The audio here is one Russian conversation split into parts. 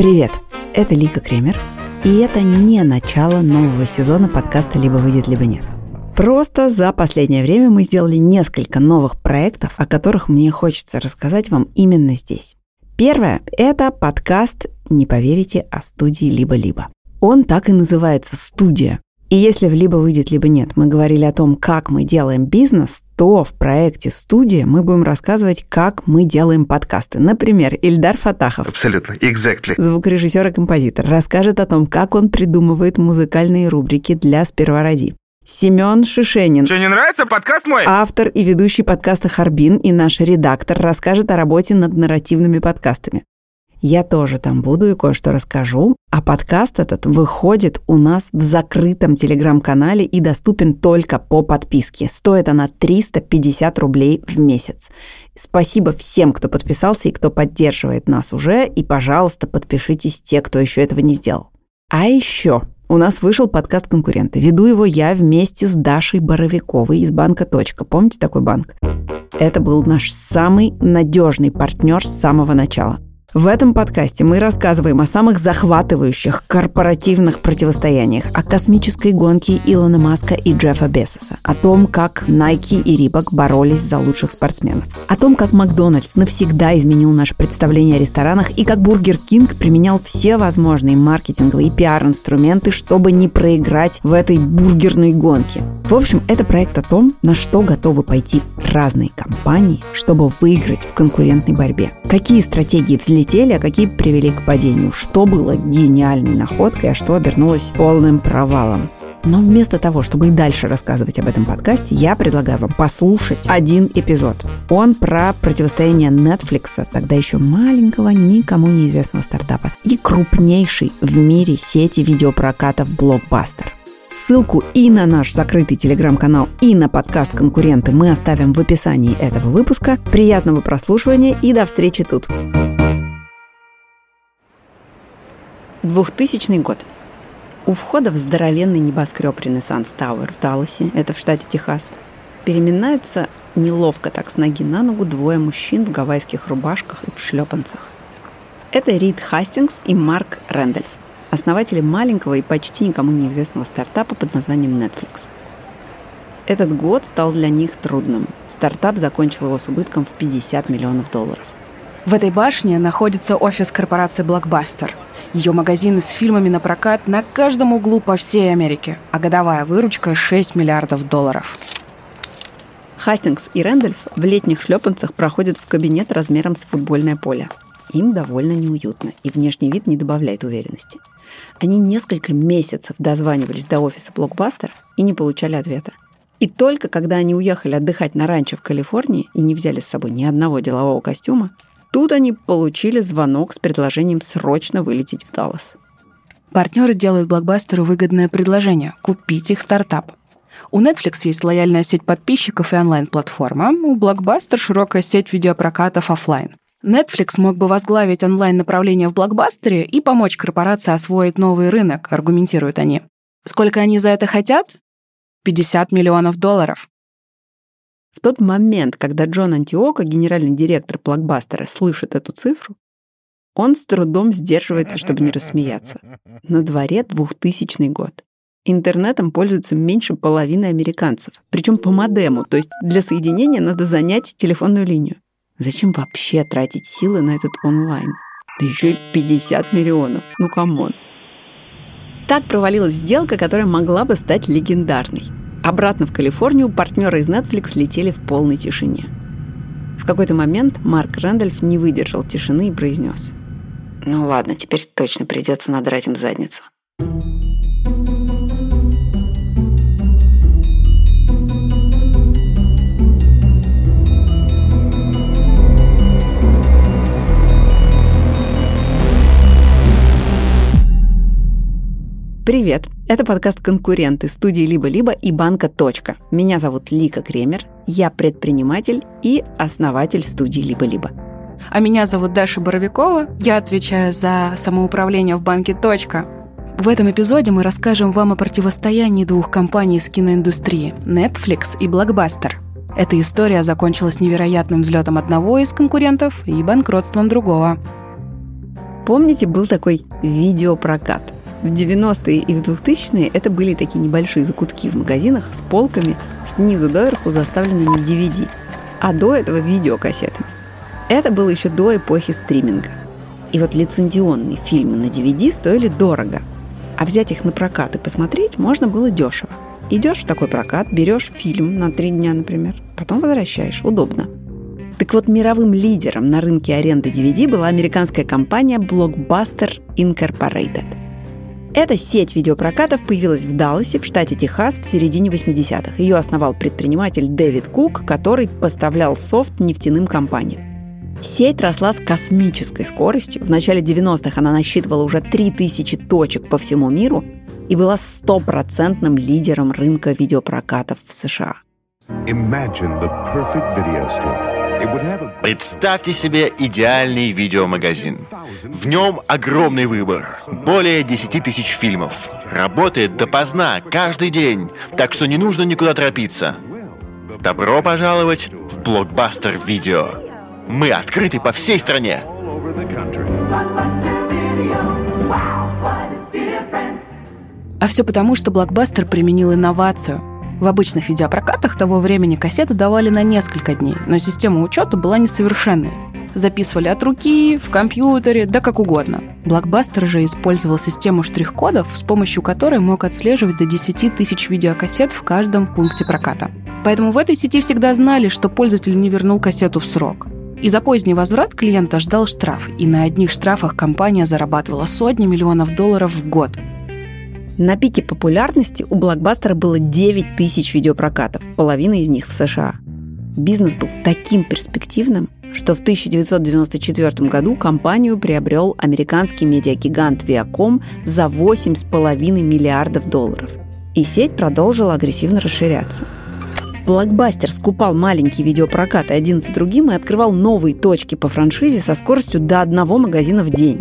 Привет, это Лика Кремер, и это не начало нового сезона подкаста «Либо выйдет, либо нет». Просто за последнее время мы сделали несколько новых проектов, о которых мне хочется рассказать вам именно здесь. Первое – это подкаст, не поверите, о студии «Либо-либо». Он так и называется «Студия», и если в «Либо выйдет, либо нет» мы говорили о том, как мы делаем бизнес, то в проекте «Студия» мы будем рассказывать, как мы делаем подкасты. Например, Ильдар Фатахов. Абсолютно, exactly. Звукорежиссер и композитор расскажет о том, как он придумывает музыкальные рубрики для «Сперва ради». Семен Шишенин. Что, не нравится подкаст мой? Автор и ведущий подкаста «Харбин» и наш редактор расскажет о работе над нарративными подкастами. Я тоже там буду и кое-что расскажу. А подкаст этот выходит у нас в закрытом телеграм-канале и доступен только по подписке. Стоит она 350 рублей в месяц. Спасибо всем, кто подписался и кто поддерживает нас уже. И, пожалуйста, подпишитесь те, кто еще этого не сделал. А еще у нас вышел подкаст «Конкуренты». Веду его я вместе с Дашей Боровиковой из банка «Точка». Помните такой банк? Это был наш самый надежный партнер с самого начала – в этом подкасте мы рассказываем о самых захватывающих корпоративных противостояниях, о космической гонке Илона Маска и Джеффа Бесоса, о том, как Nike и Reebok боролись за лучших спортсменов, о том, как Макдональдс навсегда изменил наше представление о ресторанах и как Бургер Кинг применял все возможные маркетинговые и пиар-инструменты, чтобы не проиграть в этой бургерной гонке. В общем, это проект о том, на что готовы пойти разные компании, чтобы выиграть в конкурентной борьбе. Какие стратегии взлетели а какие привели к падению. Что было гениальной находкой, а что обернулось полным провалом. Но вместо того, чтобы и дальше рассказывать об этом подкасте, я предлагаю вам послушать один эпизод. Он про противостояние Netflix, тогда еще маленького, никому неизвестного стартапа, и крупнейшей в мире сети видеопрокатов Blockbuster. Ссылку и на наш закрытый телеграм-канал, и на подкаст «Конкуренты» мы оставим в описании этого выпуска. Приятного прослушивания и до встречи тут! 2000 год. У входа в здоровенный небоскреб Ренессанс Тауэр в Далласе, это в штате Техас, переминаются неловко так с ноги на ногу двое мужчин в гавайских рубашках и в шлепанцах. Это Рид Хастингс и Марк Рэндольф, основатели маленького и почти никому неизвестного стартапа под названием Netflix. Этот год стал для них трудным. Стартап закончил его с убытком в 50 миллионов долларов. В этой башне находится офис корпорации Blockbuster – ее магазины с фильмами на прокат на каждом углу по всей Америке, а годовая выручка 6 миллиардов долларов. Хастингс и Рэндольф в летних шлепанцах проходят в кабинет размером с футбольное поле. Им довольно неуютно, и внешний вид не добавляет уверенности. Они несколько месяцев дозванивались до офиса Блокбастер и не получали ответа. И только когда они уехали отдыхать на ранчо в Калифорнии и не взяли с собой ни одного делового костюма, Тут они получили звонок с предложением срочно вылететь в Даллас. Партнеры делают блокбастеру выгодное предложение – купить их стартап. У Netflix есть лояльная сеть подписчиков и онлайн-платформа, у Blockbuster широкая сеть видеопрокатов офлайн. Netflix мог бы возглавить онлайн-направление в блокбастере и помочь корпорации освоить новый рынок, аргументируют они. Сколько они за это хотят? 50 миллионов долларов. В тот момент, когда Джон Антиока, генеральный директор Блокбастера, слышит эту цифру, он с трудом сдерживается, чтобы не рассмеяться. На дворе 2000 год. Интернетом пользуются меньше половины американцев, причем по модему, то есть для соединения надо занять телефонную линию. Зачем вообще тратить силы на этот онлайн? Да еще и 50 миллионов. Ну, come on. Так провалилась сделка, которая могла бы стать легендарной. Обратно в Калифорнию партнеры из Netflix летели в полной тишине. В какой-то момент Марк Рэндольф не выдержал тишины и произнес. «Ну ладно, теперь точно придется надрать им задницу». Привет! Это подкаст «Конкуренты» студии «Либо-либо» и банка «Точка». Меня зовут Лика Кремер, я предприниматель и основатель студии «Либо-либо». А меня зовут Даша Боровикова, я отвечаю за самоуправление в банке «Точка». В этом эпизоде мы расскажем вам о противостоянии двух компаний из киноиндустрии – Netflix и Blockbuster. Эта история закончилась невероятным взлетом одного из конкурентов и банкротством другого – Помните, был такой видеопрокат? В 90-е и в 2000-е это были такие небольшие закутки в магазинах с полками снизу доверху заставленными DVD, а до этого видеокассетами. Это было еще до эпохи стриминга. И вот лицензионные фильмы на DVD стоили дорого, а взять их на прокат и посмотреть можно было дешево. Идешь в такой прокат, берешь фильм на три дня, например, потом возвращаешь. Удобно. Так вот, мировым лидером на рынке аренды DVD была американская компания Blockbuster Incorporated. Эта сеть видеопрокатов появилась в Далласе, в штате Техас, в середине 80-х. Ее основал предприниматель Дэвид Кук, который поставлял софт нефтяным компаниям. Сеть росла с космической скоростью. В начале 90-х она насчитывала уже 3000 точек по всему миру и была стопроцентным лидером рынка видеопрокатов в США. Представьте себе идеальный видеомагазин. В нем огромный выбор. Более 10 тысяч фильмов. Работает допоздна, каждый день. Так что не нужно никуда торопиться. Добро пожаловать в блокбастер видео. Мы открыты по всей стране. А все потому, что блокбастер применил инновацию. В обычных видеопрокатах того времени кассеты давали на несколько дней, но система учета была несовершенной. Записывали от руки, в компьютере, да как угодно. Блокбастер же использовал систему штрих-кодов, с помощью которой мог отслеживать до 10 тысяч видеокассет в каждом пункте проката. Поэтому в этой сети всегда знали, что пользователь не вернул кассету в срок. И за поздний возврат клиента ждал штраф, и на одних штрафах компания зарабатывала сотни миллионов долларов в год. На пике популярности у блокбастера было 9 тысяч видеопрокатов, половина из них в США. Бизнес был таким перспективным, что в 1994 году компанию приобрел американский медиагигант Viacom за 8,5 миллиардов долларов. И сеть продолжила агрессивно расширяться – Блокбастер скупал маленькие видеопрокаты один за другим и открывал новые точки по франшизе со скоростью до одного магазина в день.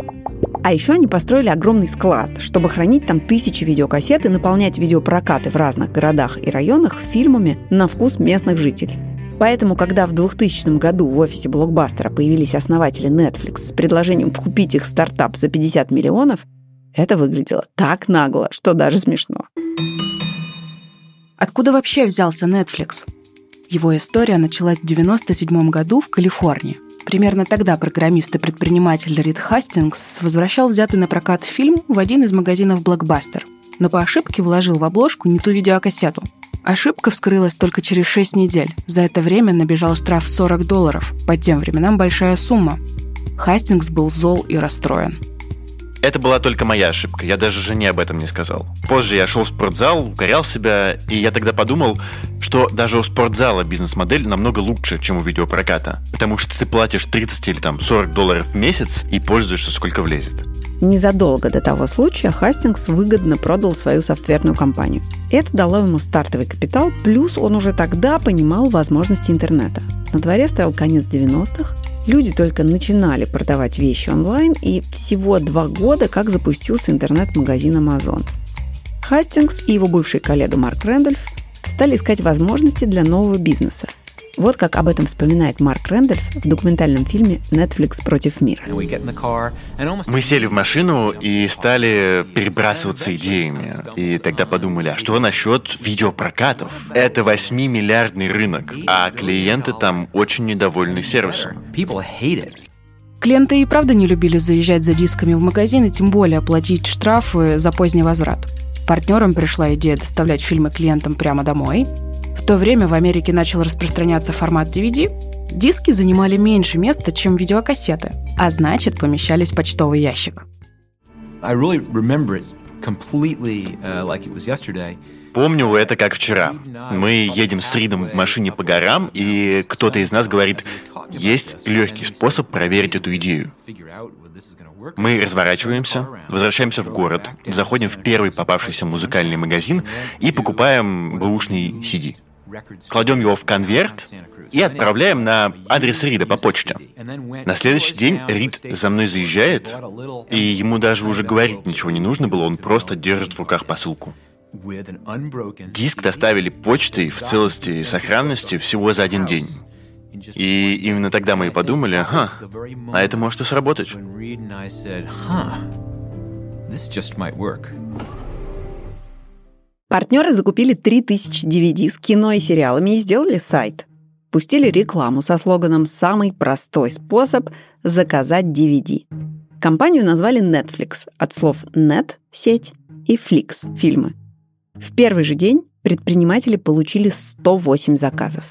А еще они построили огромный склад, чтобы хранить там тысячи видеокассет и наполнять видеопрокаты в разных городах и районах фильмами на вкус местных жителей. Поэтому, когда в 2000 году в офисе блокбастера появились основатели Netflix с предложением купить их стартап за 50 миллионов, это выглядело так нагло, что даже смешно. Откуда вообще взялся Netflix? Его история началась в 1997 году в Калифорнии. Примерно тогда программист и предприниматель Рид Хастингс возвращал взятый на прокат фильм в один из магазинов Blockbuster, но по ошибке вложил в обложку не ту видеокассету. Ошибка вскрылась только через 6 недель. За это время набежал штраф 40 долларов. По тем временам большая сумма. Хастингс был зол и расстроен. Это была только моя ошибка, я даже жене об этом не сказал. Позже я шел в спортзал, укорял себя, и я тогда подумал, что даже у спортзала бизнес-модель намного лучше, чем у видеопроката. Потому что ты платишь 30 или там 40 долларов в месяц и пользуешься сколько влезет. Незадолго до того случая Хастингс выгодно продал свою софтверную компанию. Это дало ему стартовый капитал, плюс он уже тогда понимал возможности интернета. На дворе стоял конец 90-х, Люди только начинали продавать вещи онлайн, и всего два года как запустился интернет-магазин Amazon. Хастингс и его бывший коллега Марк Рэндольф стали искать возможности для нового бизнеса. Вот как об этом вспоминает Марк Рэндольф в документальном фильме «Netflix против мира». Мы сели в машину и стали перебрасываться идеями. И тогда подумали, а что насчет видеопрокатов? Это 8-миллиардный рынок, а клиенты там очень недовольны сервисом. Клиенты и правда не любили заезжать за дисками в магазин и тем более платить штрафы за поздний возврат. Партнерам пришла идея доставлять фильмы клиентам прямо домой, то время в Америке начал распространяться формат DVD. Диски занимали меньше места, чем видеокассеты, а значит, помещались в почтовый ящик. Uh, Помню это как вчера. Мы едем с Ридом в машине по горам, и кто-то из нас говорит, есть легкий способ проверить эту идею. Мы разворачиваемся, возвращаемся в город, заходим в первый попавшийся музыкальный магазин и покупаем бэушный CD кладем его в конверт и отправляем на адрес Рида по почте. На следующий день Рид за мной заезжает, и ему даже уже говорить ничего не нужно было, он просто держит в руках посылку. Диск доставили почтой в целости и сохранности всего за один день. И именно тогда мы и подумали, ага, а это может и сработать. Партнеры закупили 3000 DVD с кино и сериалами и сделали сайт. Пустили рекламу со слоганом «Самый простой способ заказать DVD». Компанию назвали Netflix от слов «net» — сеть и «flix» — фильмы. В первый же день предприниматели получили 108 заказов.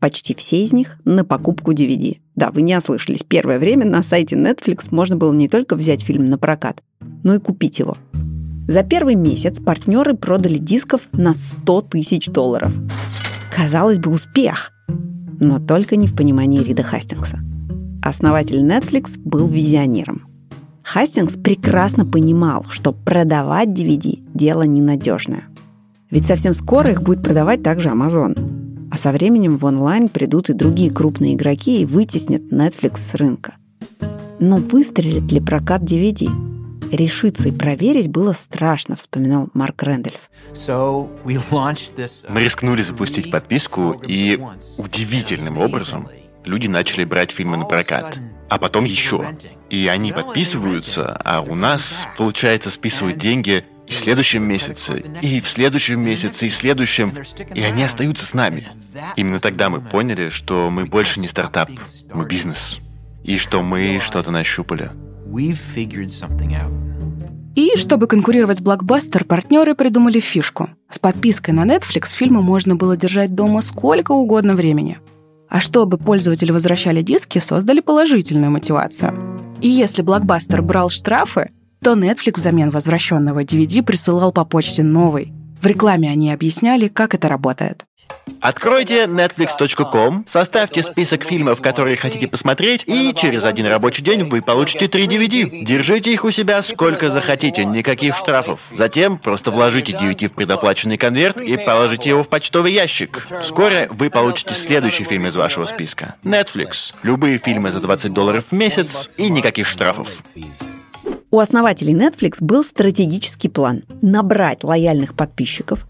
Почти все из них на покупку DVD. Да, вы не ослышались. Первое время на сайте Netflix можно было не только взять фильм на прокат, но и купить его. За первый месяц партнеры продали дисков на 100 тысяч долларов. Казалось бы, успех. Но только не в понимании Рида Хастингса. Основатель Netflix был визионером. Хастингс прекрасно понимал, что продавать DVD – дело ненадежное. Ведь совсем скоро их будет продавать также Amazon. А со временем в онлайн придут и другие крупные игроки и вытеснят Netflix с рынка. Но выстрелит ли прокат DVD? Решиться и проверить было страшно, вспоминал Марк Рэндольф. Мы рискнули запустить подписку, и удивительным образом люди начали брать фильмы на прокат. А потом еще. И они подписываются, а у нас, получается, списывают деньги и в следующем месяце, и в следующем месяце, и в следующем, и они остаются с нами. Именно тогда мы поняли, что мы больше не стартап, мы бизнес, и что мы что-то нащупали. И чтобы конкурировать с блокбастер, партнеры придумали фишку. С подпиской на Netflix фильмы можно было держать дома сколько угодно времени. А чтобы пользователи возвращали диски, создали положительную мотивацию. И если блокбастер брал штрафы, то Netflix взамен возвращенного DVD присылал по почте новый. В рекламе они объясняли, как это работает. Откройте netflix.com, составьте список фильмов, которые хотите посмотреть, и через один рабочий день вы получите три DVD. Держите их у себя сколько захотите, никаких штрафов. Затем просто вложите DVD в предоплаченный конверт и положите его в почтовый ящик. Вскоре вы получите следующий фильм из вашего списка. Netflix. Любые фильмы за 20 долларов в месяц и никаких штрафов. У основателей Netflix был стратегический план – набрать лояльных подписчиков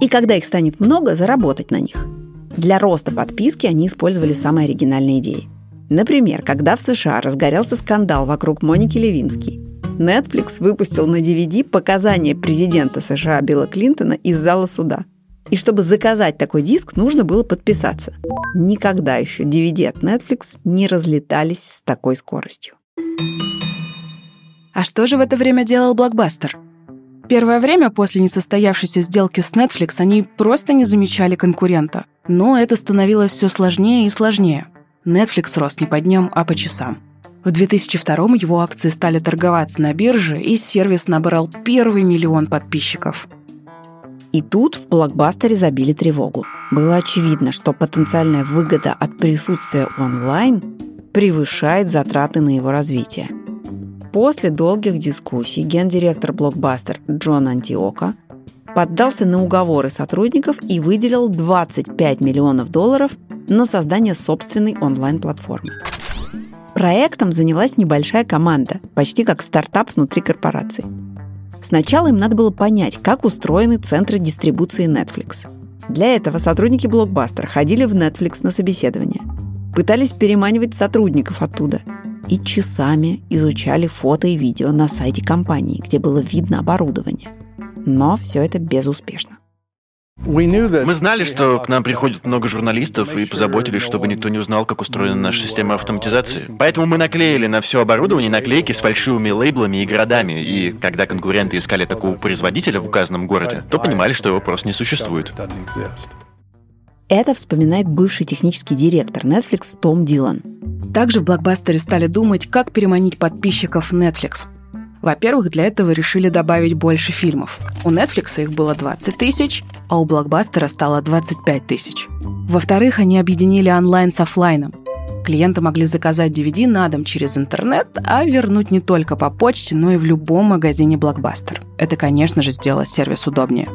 и, когда их станет много, заработать на них. Для роста подписки они использовали самые оригинальные идеи. Например, когда в США разгорелся скандал вокруг Моники Левински, Netflix выпустил на DVD показания президента США Билла Клинтона из зала суда. И чтобы заказать такой диск, нужно было подписаться. Никогда еще DVD от Netflix не разлетались с такой скоростью. А что же в это время делал блокбастер? Первое время после несостоявшейся сделки с Netflix они просто не замечали конкурента. Но это становилось все сложнее и сложнее. Netflix рос не по дням, а по часам. В 2002 его акции стали торговаться на бирже, и сервис набрал первый миллион подписчиков. И тут в блокбастере забили тревогу. Было очевидно, что потенциальная выгода от присутствия онлайн превышает затраты на его развитие. После долгих дискуссий гендиректор блокбастер Джон Антиока поддался на уговоры сотрудников и выделил 25 миллионов долларов на создание собственной онлайн-платформы. Проектом занялась небольшая команда, почти как стартап внутри корпорации. Сначала им надо было понять, как устроены центры дистрибуции Netflix. Для этого сотрудники блокбастера ходили в Netflix на собеседование. Пытались переманивать сотрудников оттуда – и часами изучали фото и видео на сайте компании, где было видно оборудование. Но все это безуспешно. Мы знали, что к нам приходит много журналистов и позаботились, чтобы никто не узнал, как устроена наша система автоматизации. Поэтому мы наклеили на все оборудование наклейки с фальшивыми лейблами и городами, и когда конкуренты искали такого производителя в указанном городе, то понимали, что его просто не существует. Это вспоминает бывший технический директор Netflix Том Дилан. Также в блокбастере стали думать, как переманить подписчиков Netflix. Во-первых, для этого решили добавить больше фильмов. У Netflix их было 20 тысяч, а у блокбастера стало 25 тысяч. Во-вторых, они объединили онлайн с офлайном. Клиенты могли заказать DVD на дом через интернет, а вернуть не только по почте, но и в любом магазине Blockbuster. Это, конечно же, сделало сервис удобнее.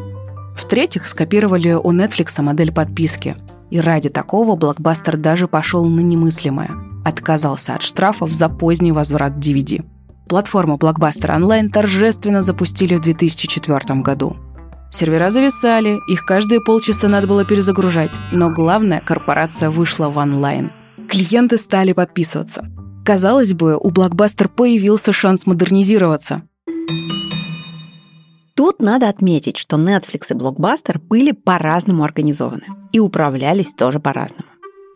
В-третьих, скопировали у Netflix модель подписки. И ради такого Blockbuster даже пошел на немыслимое – отказался от штрафов за поздний возврат DVD. Платформу Blockbuster Online торжественно запустили в 2004 году. Сервера зависали, их каждые полчаса надо было перезагружать, но главное, корпорация вышла в онлайн. Клиенты стали подписываться. Казалось бы, у Blockbuster появился шанс модернизироваться. Тут надо отметить, что Netflix и Blockbuster были по-разному организованы и управлялись тоже по-разному.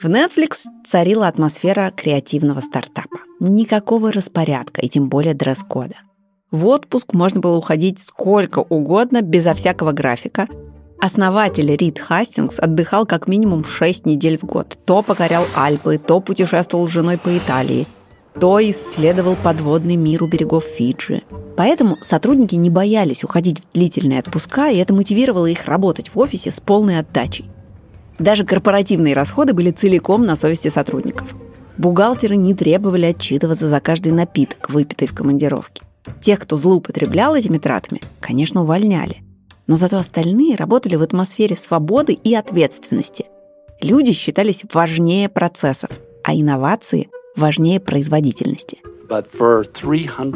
В Netflix царила атмосфера креативного стартапа. Никакого распорядка и тем более дресс-кода. В отпуск можно было уходить сколько угодно, безо всякого графика. Основатель Рид Хастингс отдыхал как минимум 6 недель в год. То покорял Альпы, то путешествовал с женой по Италии, то исследовал подводный мир у берегов Фиджи. Поэтому сотрудники не боялись уходить в длительные отпуска, и это мотивировало их работать в офисе с полной отдачей. Даже корпоративные расходы были целиком на совести сотрудников. Бухгалтеры не требовали отчитываться за каждый напиток, выпитый в командировке. Тех, кто злоупотреблял этими тратами, конечно, увольняли. Но зато остальные работали в атмосфере свободы и ответственности. Люди считались важнее процессов, а инновации важнее производительности –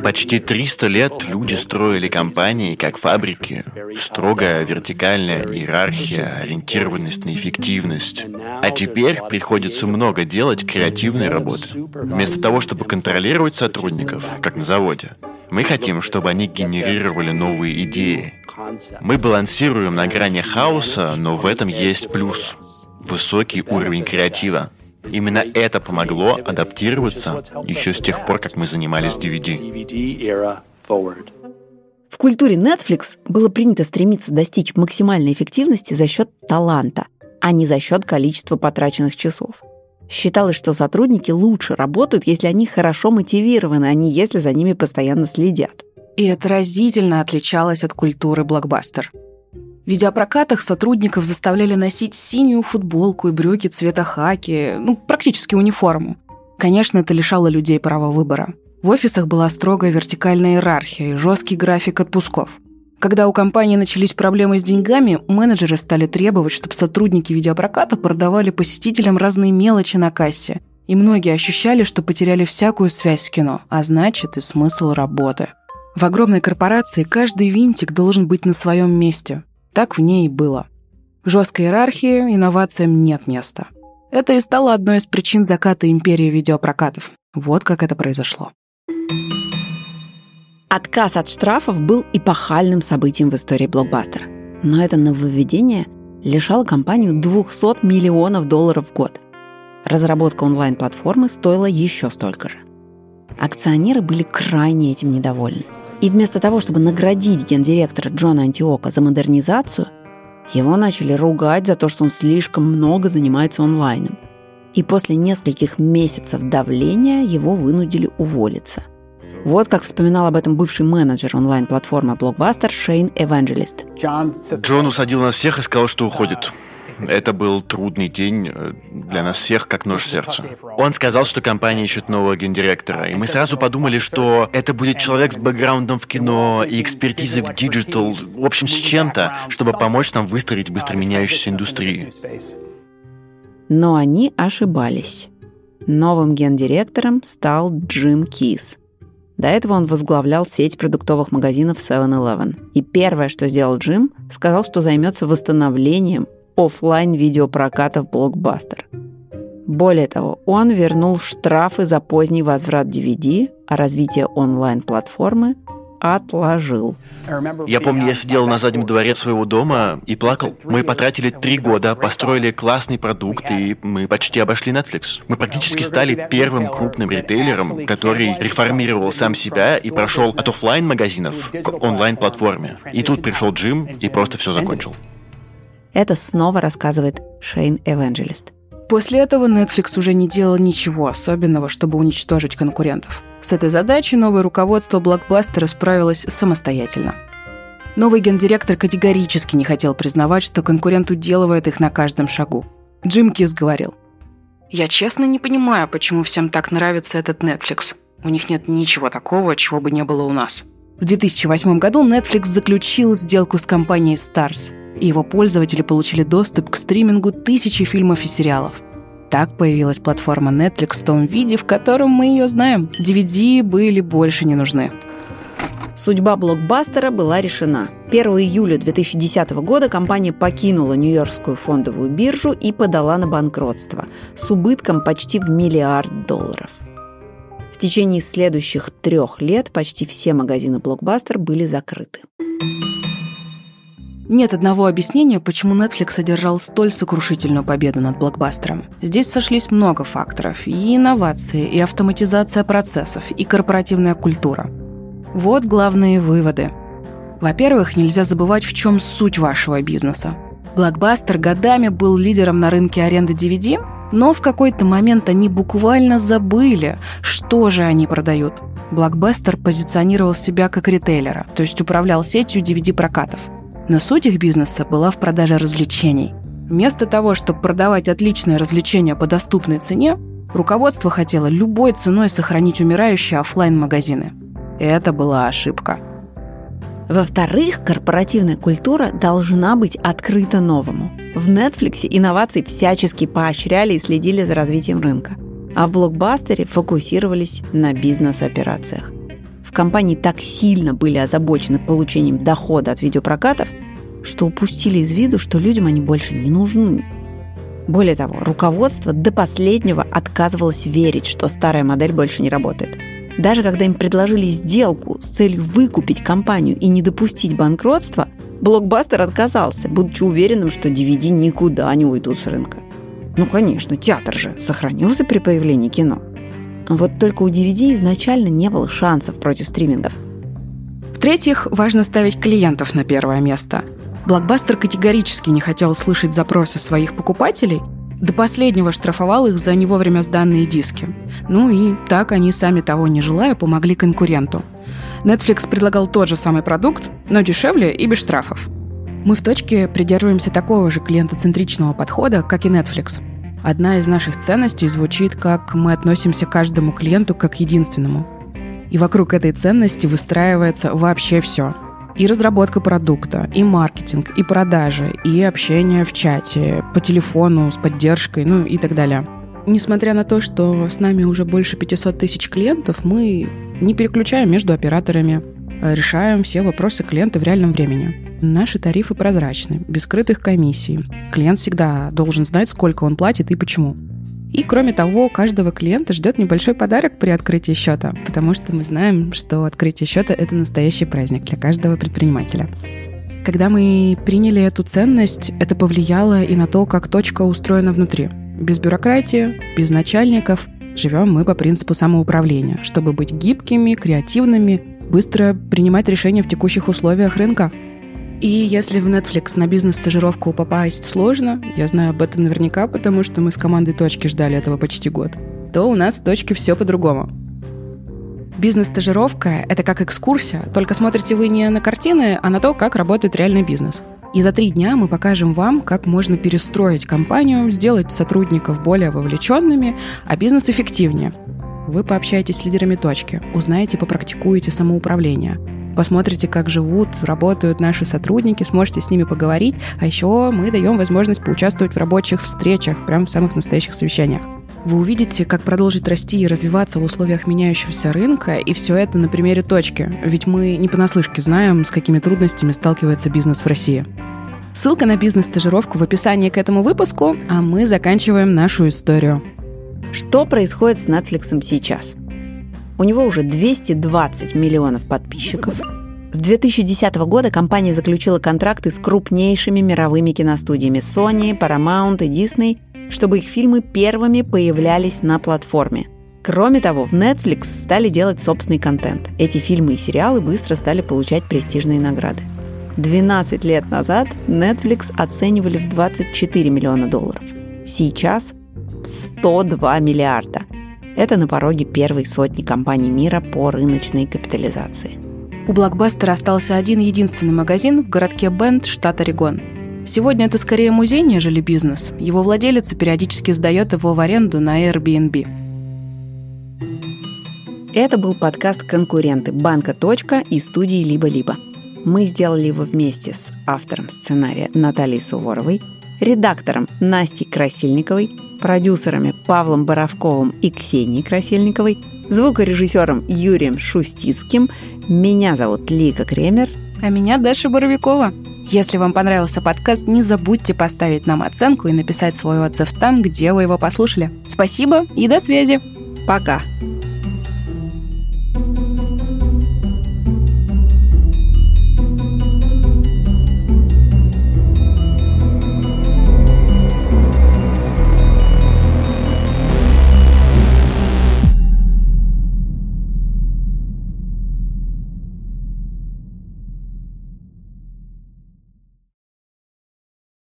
Почти 300 лет люди строили компании как фабрики. Строгая вертикальная иерархия, ориентированность на эффективность. А теперь приходится много делать креативной работы. Вместо того, чтобы контролировать сотрудников, как на заводе, мы хотим, чтобы они генерировали новые идеи. Мы балансируем на грани хаоса, но в этом есть плюс. Высокий уровень креатива. Именно это помогло адаптироваться еще с тех пор, как мы занимались DVD. В культуре Netflix было принято стремиться достичь максимальной эффективности за счет таланта, а не за счет количества потраченных часов. Считалось, что сотрудники лучше работают, если они хорошо мотивированы, а не если за ними постоянно следят. И это разительно отличалось от культуры блокбастер. Видеопрокатах сотрудников заставляли носить синюю футболку и брюки цвета хаки, ну, практически униформу. Конечно, это лишало людей права выбора. В офисах была строгая вертикальная иерархия и жесткий график отпусков. Когда у компании начались проблемы с деньгами, менеджеры стали требовать, чтобы сотрудники видеопроката продавали посетителям разные мелочи на кассе. И многие ощущали, что потеряли всякую связь с кино, а значит и смысл работы. В огромной корпорации каждый винтик должен быть на своем месте. Так в ней и было. В жесткой иерархии инновациям нет места. Это и стало одной из причин заката империи видеопрокатов. Вот как это произошло. Отказ от штрафов был эпохальным событием в истории блокбастера. Но это нововведение лишало компанию 200 миллионов долларов в год. Разработка онлайн-платформы стоила еще столько же. Акционеры были крайне этим недовольны – и вместо того, чтобы наградить гендиректора Джона Антиока за модернизацию, его начали ругать за то, что он слишком много занимается онлайном. И после нескольких месяцев давления его вынудили уволиться. Вот как вспоминал об этом бывший менеджер онлайн-платформы Blockbuster Шейн Эванджелист. Джон усадил нас всех и сказал, что уходит. Это был трудный день э, для нас всех, как нож в сердце. Он сказал, что компания ищет нового гендиректора, и мы сразу подумали, что это будет человек с бэкграундом в кино и экспертизой в digital, в общем, с чем-то, чтобы помочь нам выстроить быстро меняющуюся индустрию. Но они ошибались. Новым гендиректором стал Джим Кис. До этого он возглавлял сеть продуктовых магазинов 7-Eleven. И первое, что сделал Джим, сказал, что займется восстановлением офлайн видеопроката в блокбастер. Более того, он вернул штрафы за поздний возврат DVD, а развитие онлайн-платформы отложил. Я помню, я сидел на заднем дворе своего дома и плакал. Мы потратили три года, построили классный продукт, и мы почти обошли Netflix. Мы практически стали первым крупным ритейлером, который реформировал сам себя и прошел от офлайн магазинов к онлайн-платформе. И тут пришел Джим и просто все закончил. Это снова рассказывает Шейн Эванджелист. После этого Netflix уже не делал ничего особенного, чтобы уничтожить конкурентов. С этой задачей новое руководство блокбастера справилось самостоятельно. Новый гендиректор категорически не хотел признавать, что конкурент уделывает их на каждом шагу. Джим Кис говорил, «Я честно не понимаю, почему всем так нравится этот Netflix. У них нет ничего такого, чего бы не было у нас». В 2008 году Netflix заключил сделку с компанией Stars – и его пользователи получили доступ к стримингу тысячи фильмов и сериалов. Так появилась платформа Netflix в том виде, в котором мы ее знаем. DVD были больше не нужны. Судьба блокбастера была решена. 1 июля 2010 года компания покинула Нью-Йоркскую фондовую биржу и подала на банкротство с убытком почти в миллиард долларов. В течение следующих трех лет почти все магазины Blockbuster были закрыты. Нет одного объяснения, почему Netflix одержал столь сокрушительную победу над блокбастером. Здесь сошлись много факторов. И инновации, и автоматизация процессов, и корпоративная культура. Вот главные выводы – во-первых, нельзя забывать, в чем суть вашего бизнеса. Блокбастер годами был лидером на рынке аренды DVD, но в какой-то момент они буквально забыли, что же они продают. Блокбастер позиционировал себя как ритейлера, то есть управлял сетью DVD-прокатов. Но суть их бизнеса была в продаже развлечений. Вместо того, чтобы продавать отличные развлечения по доступной цене, руководство хотело любой ценой сохранить умирающие офлайн магазины Это была ошибка. Во-вторых, корпоративная культура должна быть открыта новому. В Netflix инновации всячески поощряли и следили за развитием рынка, а в блокбастере фокусировались на бизнес-операциях. Компании так сильно были озабочены получением дохода от видеопрокатов, что упустили из виду, что людям они больше не нужны. Более того, руководство до последнего отказывалось верить, что старая модель больше не работает – даже когда им предложили сделку с целью выкупить компанию и не допустить банкротства, блокбастер отказался, будучи уверенным, что DVD никуда не уйдут с рынка. Ну, конечно, театр же сохранился при появлении кино. Вот только у DVD изначально не было шансов против стримингов. В-третьих, важно ставить клиентов на первое место. Блокбастер категорически не хотел слышать запросы своих покупателей – до последнего штрафовал их за не вовремя сданные диски. Ну и так они, сами того не желая, помогли конкуренту. Netflix предлагал тот же самый продукт, но дешевле и без штрафов. Мы в точке придерживаемся такого же клиентоцентричного подхода, как и Netflix. Одна из наших ценностей звучит как «мы относимся к каждому клиенту как единственному». И вокруг этой ценности выстраивается вообще все – и разработка продукта, и маркетинг, и продажи, и общение в чате, по телефону, с поддержкой, ну и так далее. Несмотря на то, что с нами уже больше 500 тысяч клиентов, мы не переключаем между операторами, решаем все вопросы клиента в реальном времени. Наши тарифы прозрачны, без скрытых комиссий. Клиент всегда должен знать, сколько он платит и почему. И кроме того, каждого клиента ждет небольшой подарок при открытии счета, потому что мы знаем, что открытие счета — это настоящий праздник для каждого предпринимателя. Когда мы приняли эту ценность, это повлияло и на то, как точка устроена внутри. Без бюрократии, без начальников. Живем мы по принципу самоуправления, чтобы быть гибкими, креативными, быстро принимать решения в текущих условиях рынка — и если в Netflix на бизнес-стажировку попасть сложно, я знаю об этом наверняка, потому что мы с командой «Точки» ждали этого почти год, то у нас в «Точке» все по-другому. Бизнес-стажировка — это как экскурсия, только смотрите вы не на картины, а на то, как работает реальный бизнес. И за три дня мы покажем вам, как можно перестроить компанию, сделать сотрудников более вовлеченными, а бизнес эффективнее. Вы пообщаетесь с лидерами точки, узнаете, попрактикуете самоуправление — посмотрите, как живут, работают наши сотрудники, сможете с ними поговорить. А еще мы даем возможность поучаствовать в рабочих встречах, прямо в самых настоящих совещаниях. Вы увидите, как продолжить расти и развиваться в условиях меняющегося рынка, и все это на примере точки. Ведь мы не понаслышке знаем, с какими трудностями сталкивается бизнес в России. Ссылка на бизнес-стажировку в описании к этому выпуску, а мы заканчиваем нашу историю. Что происходит с Netflix сейчас? У него уже 220 миллионов подписчиков. С 2010 года компания заключила контракты с крупнейшими мировыми киностудиями Sony, Paramount и Disney, чтобы их фильмы первыми появлялись на платформе. Кроме того, в Netflix стали делать собственный контент. Эти фильмы и сериалы быстро стали получать престижные награды. 12 лет назад Netflix оценивали в 24 миллиона долларов. Сейчас в 102 миллиарда – это на пороге первой сотни компаний мира по рыночной капитализации. У Блокбастера остался один единственный магазин в городке Бенд, штат Орегон. Сегодня это скорее музей, нежели бизнес. Его владелец периодически сдает его в аренду на Airbnb. Это был подкаст «Конкуренты» банка «Точка» и студии «Либо-либо». Мы сделали его вместе с автором сценария Натальей Суворовой, редактором Настей Красильниковой, продюсерами Павлом Боровковым и Ксенией Красильниковой, звукорежиссером Юрием Шустицким. Меня зовут Лика Кремер. А меня Даша Боровикова. Если вам понравился подкаст, не забудьте поставить нам оценку и написать свой отзыв там, где вы его послушали. Спасибо и до связи. Пока.